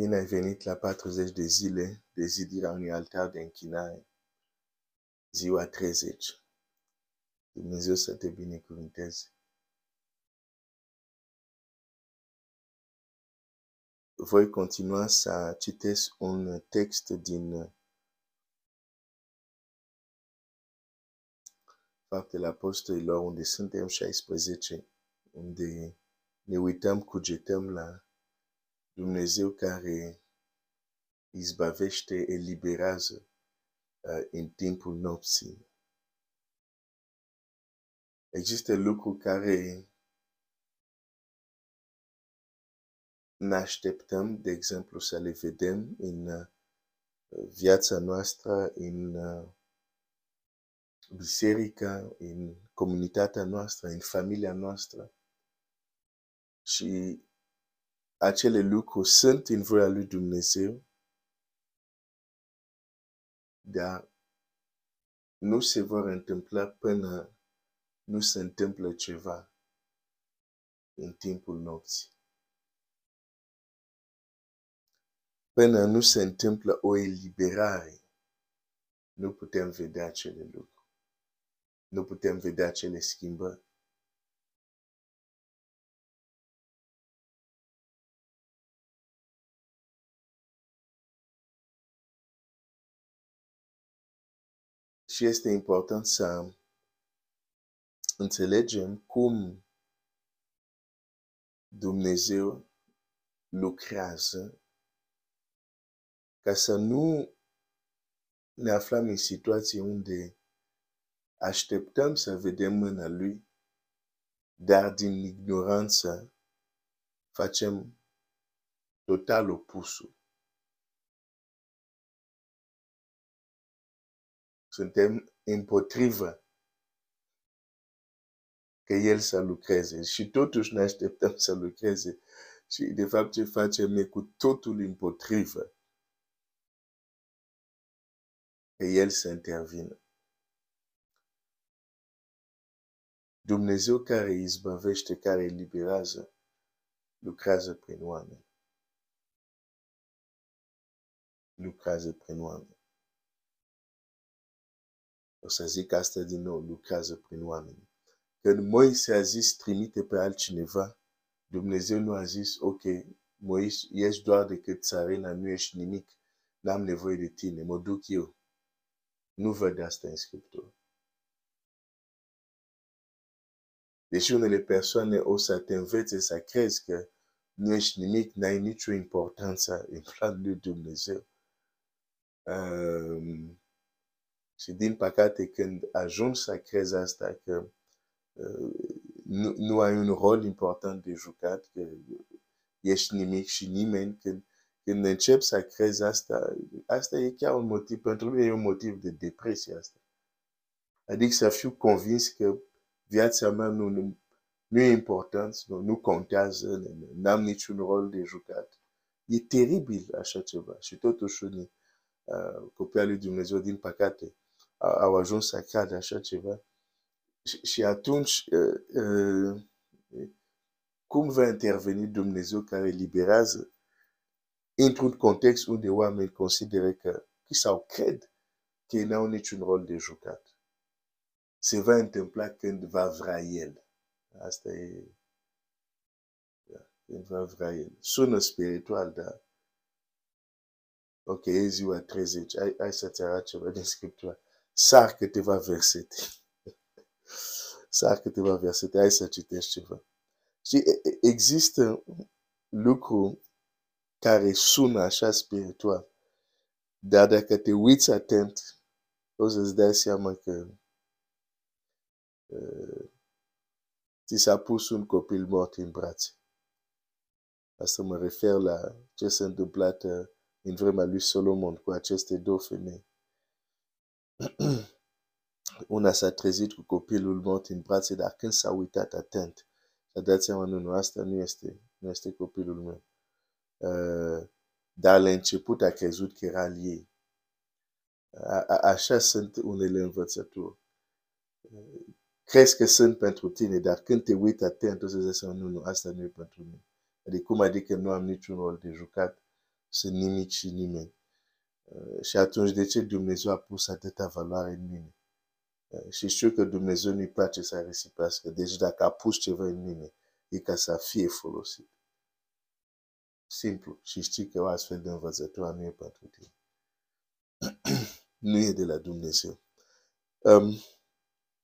Bine ai venit la 40 de zile de zidirea unui altar de închinare. Ziua 30. Dumnezeu să te binecuvânteze. Voi continua să citesc un text din Faptele Apostolilor, unde suntem 16, unde ne uităm, cugetăm la Dumnezeu care izbăvește, eliberează uh, în timpul nopții. Există lucruri care ne așteptăm, de exemplu, să le vedem în uh, viața noastră, în uh, biserica, în comunitatea noastră, în familia noastră. Și acele lucruri sunt în voia lui Dumnezeu, dar nu se vor întâmpla până nu se întâmplă ceva în timpul nopții. Până nu se întâmplă o eliberare, nu putem vedea acele lucruri. Nu putem vedea acele schimbări. Și este important să înțelegem cum Dumnezeu lucrează ca să nu ne aflăm în situații unde așteptăm să vedem mâna Lui, dar din ignoranță facem total opusul. Suntem împotrivă că El să lucreze și totuși ne așteptăm să lucreze și de fapt ce facem e cu totul împotrivă că El să intervină. Dumnezeu care izbăvește, care eliberează, lucrează prin oameni. Lucrează prin oameni. O să zic asta din nou, lucrează prin oameni. Când Moise a zis trimite pe altcineva, Dumnezeu nu a zis, ok, Moise, ești doar decât țarina, nu ești nimic, n-am nevoie de tine, mă duc eu. Nu văd asta în Scriptură. Deși unele persoane o să te învețe să crezi că nu ești nimic, n-ai nicio importanță în planul lui Dumnezeu. Um, și din păcate, când ajungi să crezi asta, că uh, nu, nu ai un rol important de jucat, că ești nimic și nimeni, când, când începi să crezi asta, asta e chiar un motiv, pentru mine e un motiv de depresie asta. Adică să fiu convins că viața mea nu, nu, nu e important, nu, nu contează, n-am niciun rol de jucat. E teribil așa ceva. Și totuși unii uh, copii lui Dumnezeu, din păcate, au ajuns să creadă așa ceva. Și, și atunci, uh, uh, cum va interveni Dumnezeu care liberează într-un context unde oamenii consideră că, sau cred că n-au niciun rol de jucat se va întâmpla când va vrea El. Asta e... Da, când va vrea El. Sună spiritual, dar... Ok, e ziua 30. Hai, hai să-ți arăt ceva din Scriptură. Sar câteva versete. Sar câteva versete. Hai să citești ceva. Și există lucru care sună așa spiritual. Dar dacă te uiți atent, o să-ți dai seama că ți s-a pus un copil mort în brațe. Asta mă refer la ce s-a întâmplat în vremea lui Solomon cu aceste două femei. Una s-a trezit cu copilul mort în brațe, dar când s-a uitat atent, și-a dat seama, nu, nu, asta nu este, nu este copilul meu. Uh, dar la început a crezut că era al ei. A, a, așa sunt unele învățături crezi că sunt pentru tine, dar când te uiți atent, o să zici, nu, nu, asta nu e pentru mine. Adică cum adică nu am niciun rol de jucat, sunt nimic și nimeni. Uh, și atunci de ce Dumnezeu a pus atâta valoare în mine? Uh, și știu că Dumnezeu nu-i place să risipească. Deci dacă a pus ceva în mine, e ca să fie folosit. Simplu. Și știi că o astfel de învățătură nu e pentru tine. nu e de la Dumnezeu. Um,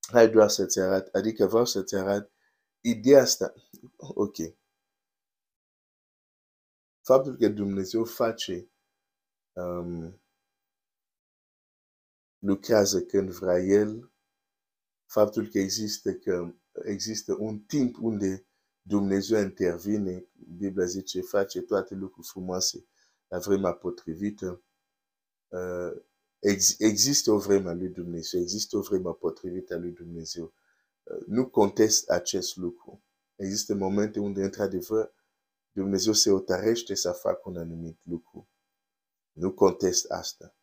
hai doar să-ți arăt, adică vreau să-ți arăt ideea asta. Ok. Faptul că Dumnezeu face um, lucrează când vrea El, faptul că există, că există un timp unde Dumnezeu intervine, Biblia zice, face toate lucruri frumoase la vremea potrivită. Uh, ex, există o vreme a lui Dumnezeu, există o vreme potrivită a lui Dumnezeu. Uh, nu contest acest lucru. Există momente unde, într-adevăr, Dumnezeu se otarește să facă un anumit lucru. Nu contest asta.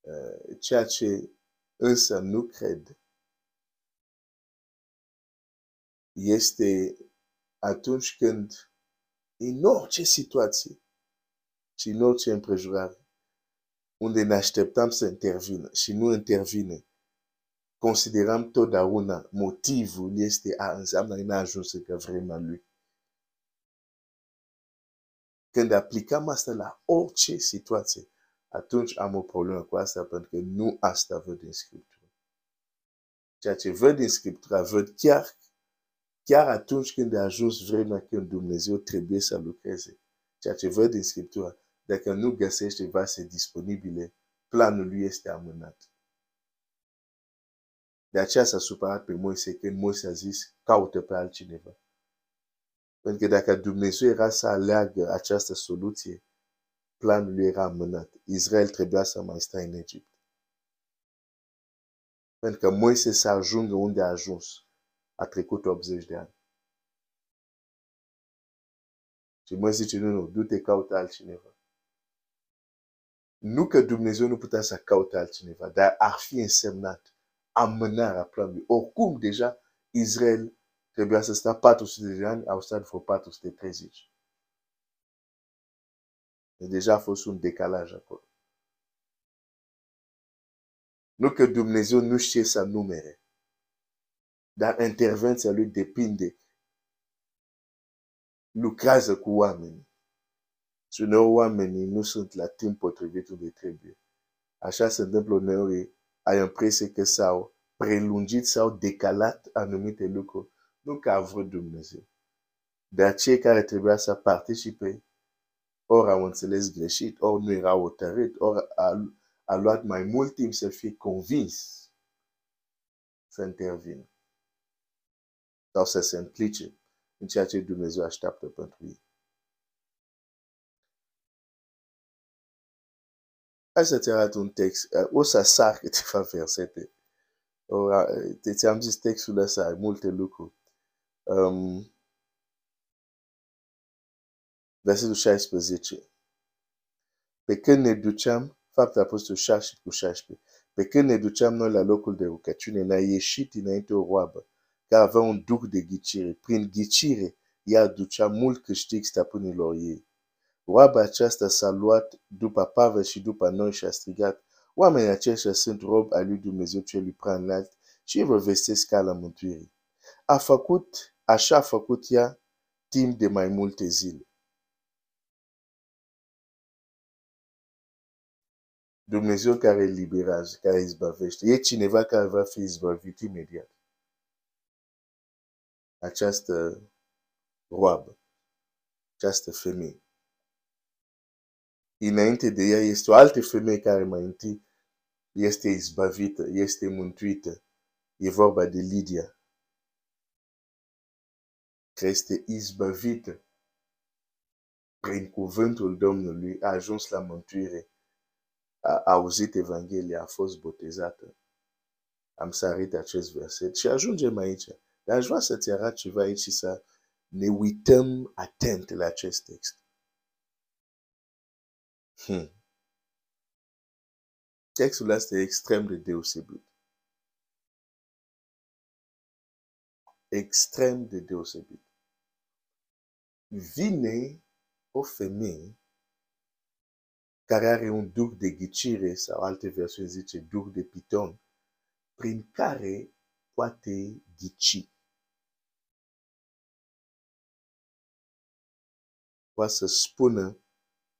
Uh, ceea ce însă nu cred este atunci când în orice situație și în orice împrejurare unde ne așteptam să intervină și nu intervine, considerăm totdeauna motivul este a înseamnă că n-a ajuns încă vremea lui. Când aplicăm asta la orice situație, atunci am o problemă cu asta pentru că nu asta văd din Scriptură. Ceea ce văd din Scriptură, văd chiar chiar atunci când a ajuns vremea când Dumnezeu trebuie să lucreze. Ceea ce văd din Scriptură, dacă nu găsește vase disponibile, planul lui este amânat. De aceea s-a supărat pe Moise când Moise a zis, caută pe altcineva. Pentru că dacă Dumnezeu era să aleagă această soluție, planul lui era amânat. Israel trebuia să mai stea în Egipt. Pentru că Moise să ajungă unde a ajuns a trecut 80 de ani. Și mă zice, nu, nu, du-te, caută altcineva. Nu că Dumnezeu nu putea să caute altcineva, dar ar fi însemnat amânarea planului. Oricum, deja, Israel trebuia să stea 400 de ani, au stat vreo 430. Deja a fost un decalaj acolo. Nu că Dumnezeu nu știe să numere. Dar intervenția lui depinde. Lucrează cu oamenii. Și uneori oamenii nu sunt la timp potrivit unde trebuie. Așa se întâmplă uneori, ai impresie că s-au prelungit sau decalat anumite lucruri. Nu că a vrut Dumnezeu. Dar cei care trebuia să participe, ori au înțeles greșit, ori nu erau hotărât, ori a, a luat mai mult timp să fie convins să intervină sau să se implice în ceea ce Dumnezeu așteaptă pentru ei. Hai să-ți arăt un text. O să sar câteva versete. Ți-am zis textul ăsta, ai multe lucruri. Um, versetul 16. Pe când ne duceam, faptul apostol 6 cu 16, pe când ne duceam noi la locul de rugăciune, ne-a ieșit înainte o roabă care avea un duh de ghicire. Prin ghicire, ea ducea mult câștig stăpânilor ei. Roaba aceasta s-a luat după Pavel și după noi și a strigat, oamenii aceștia sunt rob al lui Dumnezeu celui prea înalt și îi vă vestesc calea mântuirii. A făcut, așa a făcut ea timp de mai multe zile. Dumnezeu care eliberează, care izbăvește. E cineva care va fi izbăvit imediat această roabă, această femeie. Înainte de ea este o altă femeie care mai întâi este izbavită, este mântuită. E vorba de Lidia. Care este izbavită prin cuvântul Domnului, a ajuns la mântuire, a auzit Evanghelia, a fost botezată. Am sărit acest verset și ajungem aici. Dar aș vrea să-ți arăt ceva aici și să ne uităm atent la acest text. Hmm. Textul ăsta e extrem de deosebit. Extrem de deosebit. Vine o femeie care are un duc de ghicire sau alte versiuni zice duc de piton, prin care poate ghici. Poate să spună,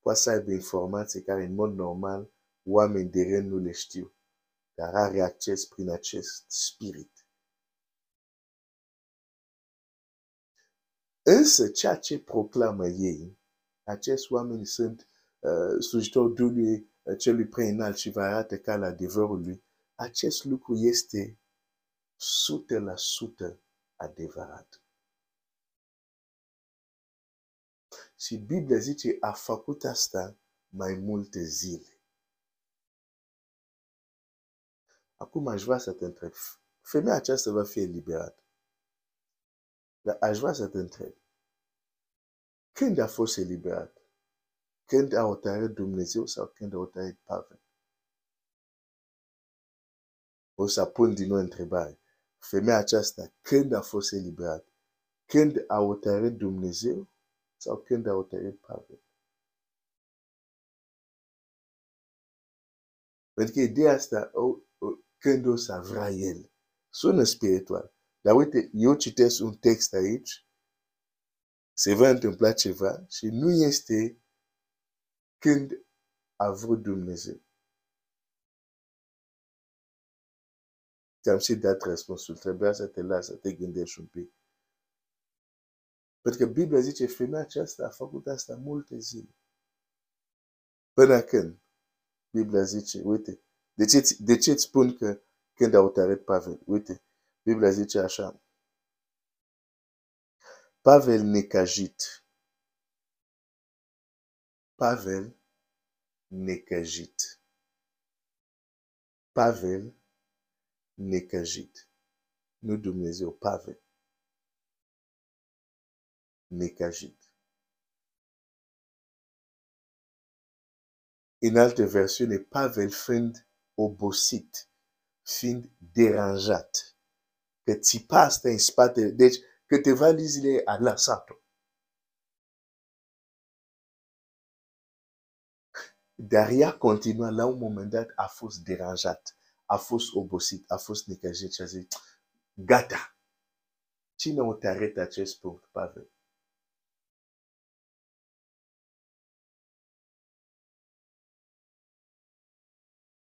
poate să aibă informații care în mod normal oameni de rând nu le știu, dar are acces prin acest spirit. Însă ceea ce proclamă ei, acești oameni sunt uh, slujitori Duhului uh, celui preînalt și vă arată calea adevărului, acest lucru este 100% adevărat. Și Biblia zice, a făcut asta mai multe zile. Acum aș vrea să te întreb, femeia aceasta va fi eliberată. Dar aș vrea să te întreb, când a fost eliberat? Când a hotărât Dumnezeu sau când a hotărât Pavel? O să pun din nou întrebare. Femeia aceasta, când a fost eliberat? Când a hotărât Dumnezeu sau când a hotărât Pavel? Pentru că ideea asta, o, o, când o să vrea el, sună spiritual. Dar uite, eu citesc un text aici, se va întâmpla ceva și nu este când a vrut Dumnezeu. Ți-am și dat răspunsul. Trebuia să te las să te gândești un pic. Pentru că Biblia zice, femeia aceasta a făcut asta multe zile. Până când? Biblia zice, uite, de ce, de ce îți spun că când a hotărât Pavel? Uite, Biblia zice așa. Pavel necăjit. Pavel necăjit. Pavel necăjit. Nu Dumnezeu, Pavel. Necăjit. În alte versiuni, Pavel fiind obosit, fiind deranjat că țipa asta în spate. Deci, câteva zile a lăsat-o. Dar ea continua, la un moment dat a fost deranjat, a fost obosit, a fost necăjit și a zis, gata. Cine o te arăt acest punct, Pavel?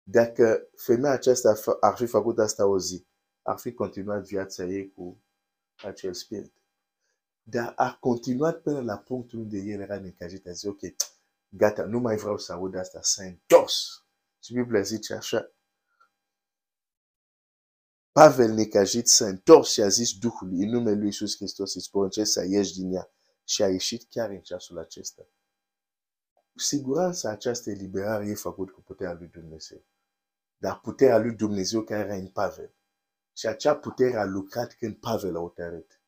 Dacă femeia aceasta ar fi făcut asta o zi, ar fi continuat viața ei cu acel spirit. Dar a continuat până la punctul unde el era necajit. A zis, ok, gata, nu mai vreau să aud asta, s-a întors. Și Biblia zice așa. Pavel necajit s-a întors și a zis Duhului, în numele lui Iisus Hristos, îți poruncesc să ieși din ea. Și a ieșit chiar în ceasul acesta. Siguranța această eliberare e făcut cu puterea lui Dumnezeu. Dar puterea lui Dumnezeu care era în Pavel și acea putere a lucrat când Pavel a hotărât.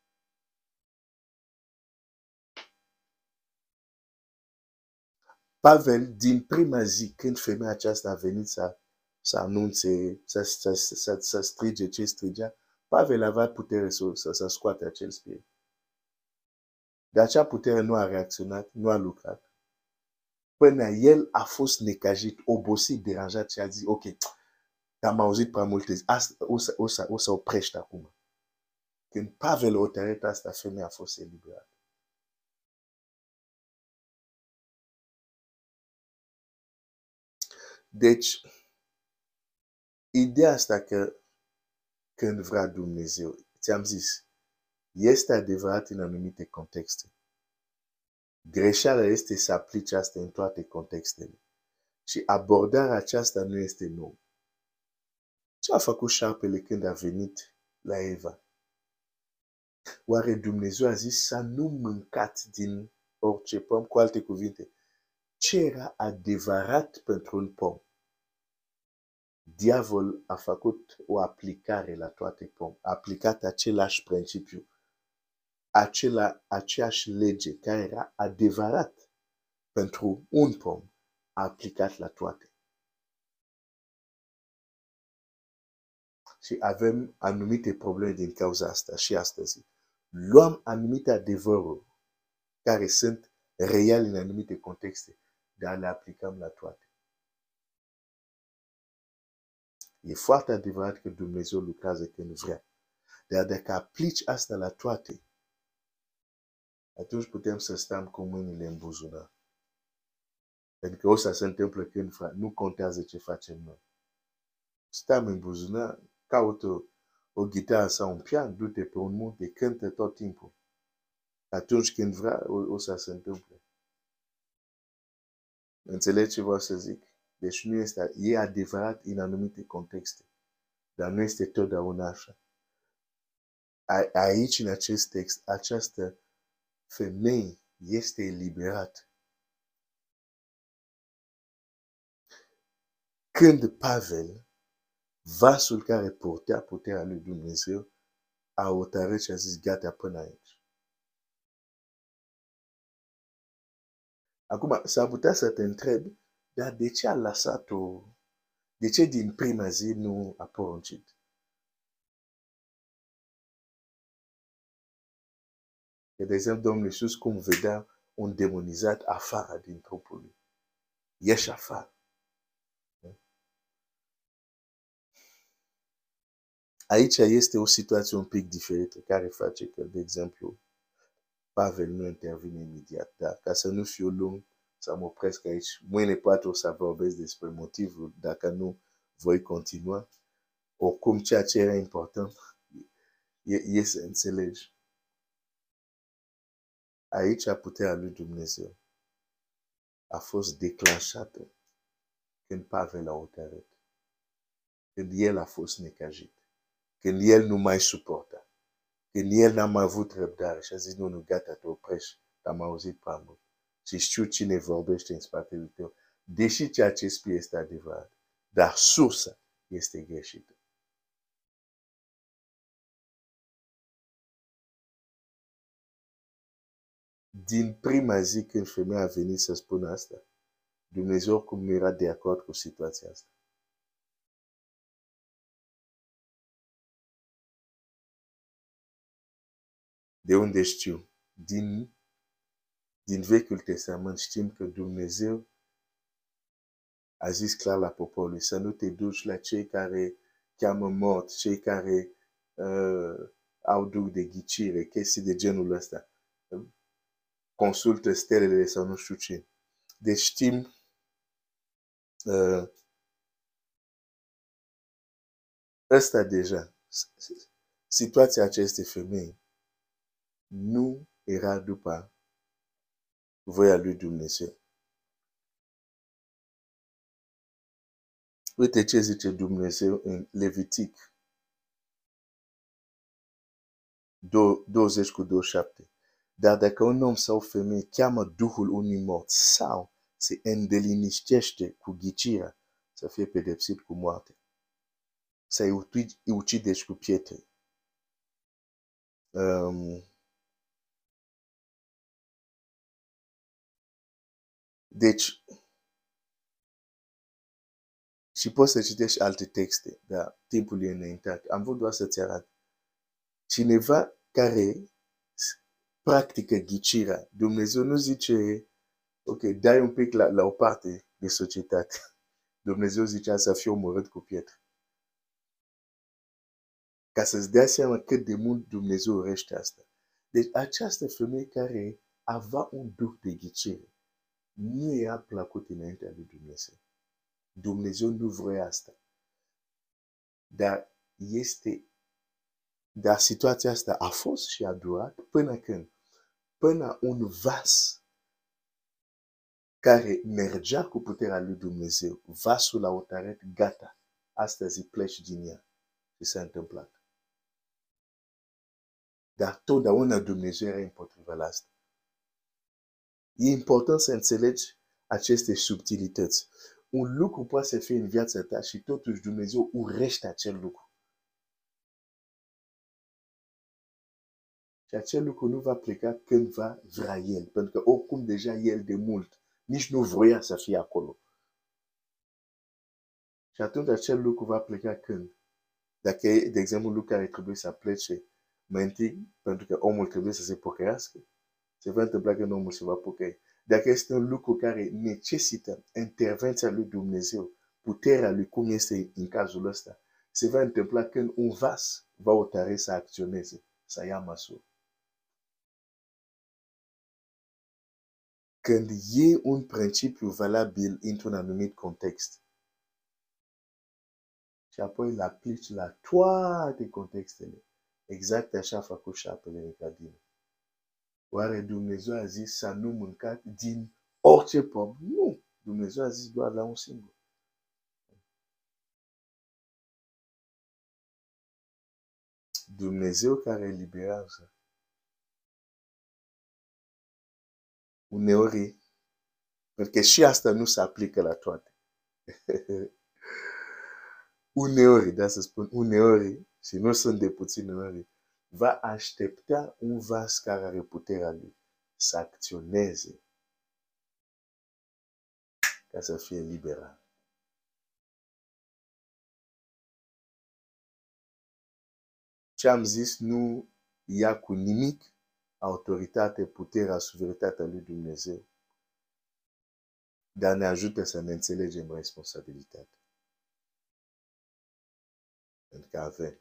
Pavel, din prima zi, când femeia aceasta a venit să, să anunțe, să, să, să, să strige ce strigea, Pavel avea putere să, să, să scoate acel spirit. De acea putere nu a reacționat, nu a lucrat. Până el a fost necajit, obosit, deranjat și a zis, ok, am auzit prea multe zi. Asta, o, să, o, să, o să oprești acum. Când Pavel o tăiat asta, femeia a fost eliberată. Deci, ideea asta că când vrea Dumnezeu, ți-am zis, este adevărat în anumite contexte. Greșeala este să aplici asta în toate contextele. Și abordarea aceasta nu este nouă. Ce a făcut șarpele când a venit la Eva? Oare Dumnezeu a zis să nu mâncați din orice pom? Cu alte cuvinte, ce era adevărat pentru un pom? Diavol a făcut o aplicare la toate pom, a aplicat același principiu, acela, aceeași lege care era adevărat pentru un pom, a aplicat la toate. Și avem anumite probleme din cauza asta și astăzi. Luăm anumite adevăruri care sunt reale în anumite contexte, de a le aplicăm la toate. E foarte adevărat că Dumnezeu lucrează când vrea. Dar dacă aplici asta la toate, atunci putem să stăm cu mâinile în buzunar. Pentru că o să se întâmplă când frate, nu contează ce facem noi. Stăm în buzunar, caută o gitară sau un pian, du-te pe un munte, cântă tot timpul. Atunci când vrea, o, o să se întâmple. Înțelegi ce vreau să zic? Deci nu este, e adevărat în anumite contexte, dar nu este totdeauna așa. A, aici, în acest text, această femeie este eliberată. Când Pavel, vasul care purtea puterea lui Dumnezeu, a hotărât și a zis, gata până aici. Acum, s-ar putea să te întrebi, dar de ce a lăsat-o? De ce din prima zi nu a poruncit? Că, de exemplu, Domnul Iisus cum vedea un demonizat afară din trupul lui. Ieși afară. Aici este o situație un pic diferită, care face că, de exemplu, Pavel nu intervine imediat, dar ca să nu fiu lung, să mă opresc aici. Mâine poate o să vorbesc despre motivul, dacă nu voi continua. Oricum, ceea ce era important e, e să înțelegi. Aici puterea lui Dumnezeu a fost declanșată când Pavel a hotărât, când el a fost necajit, când el nu mai suporta, când el n-a mai avut răbdare și a zis, nu, nu, gata, te oprești, am auzit prea mult și știu cine vorbește în spatele tău, deși ceea ce spui este adevărat, dar sursa este greșită. Din prima zi când femeia a venit să spună asta, Dumnezeu cum nu era de acord cu situația asta. De unde știu? Din din Vechiul Testament știm că Dumnezeu a zis clar la poporul să nu te duci la cei care cheamă mort, cei care uh, au duc de ghicire, chestii de genul ăsta. Consultă stelele sau nu știu ce. Deci știm uh, ăsta deja, situația acestei femei nu era după voia lui Dumnezeu. Uite ce zice Dumnezeu în Levitic 20 cu 27. Dar dacă un om sau o femeie cheamă Duhul unui mort sau se îndeliniștește cu ghicirea, să fie pedepsit cu moarte. Să-i ucidești cu pietre. Um, Deci, și poți să citești alte texte, dar timpul e înaintat. Am vrut doar să-ți arăt. Cineva care practică ghicirea, Dumnezeu nu zice, ok, dai un pic la, la o parte de societate. Dumnezeu zicea să fie omorât cu pietre. Ca să-ți dea seama cât de mult Dumnezeu urește asta. Deci această femeie care avea un duh de ghicire, nu i-a plăcut înaintea lui Dumnezeu. Dumnezeu nu vrea asta. Dar este, dar situația asta a fost și a durat până când? Până un vas care mergea cu puterea lui Dumnezeu, vasul a hotărât, gata, astăzi pleci din ea. Și s-a întâmplat. Dar totdeauna Dumnezeu era împotriva la asta. E important să înțelegi aceste subtilități. Un lucru poate să fie în viața ta și totuși Dumnezeu urește acel lucru. Și acel lucru nu va pleca când va vrea El. Pentru că oricum deja El de mult nici nu vroia să fie acolo. Și atunci acel lucru va pleca când? Dacă e, de exemplu, un lucru care trebuie să plece mai întâi, pentru că omul trebuie să se pocăiască, se va întâmpla că omul se va pocăi. Dacă este un lucru care necesită intervenția lui Dumnezeu, puterea lui, cum este în cazul ăsta, se va întâmpla când un vas va hotărâ să acționeze, să ia măsuri. Când e un principiu valabil într-un anumit context și apoi îl aplici la toate contextele, exact așa a făcut șapele Nicodime. Oare Dumnezeu a zis să nu mâncați din orice pom? Nu! Dumnezeu a zis doar la un singur. Dumnezeu care eliberează. Uneori, pentru că și asta nu se aplică la toate. uneori, da să spun, uneori, și nu sunt de puține ori, va aștepta un vas care are puterea lui să acționeze ca să fie liberat. Ce am zis nu ia cu nimic autoritate, puterea, suveranitatea lui Dumnezeu, dar ne ajută să ne înțelegem responsabilitatea. Pentru că avem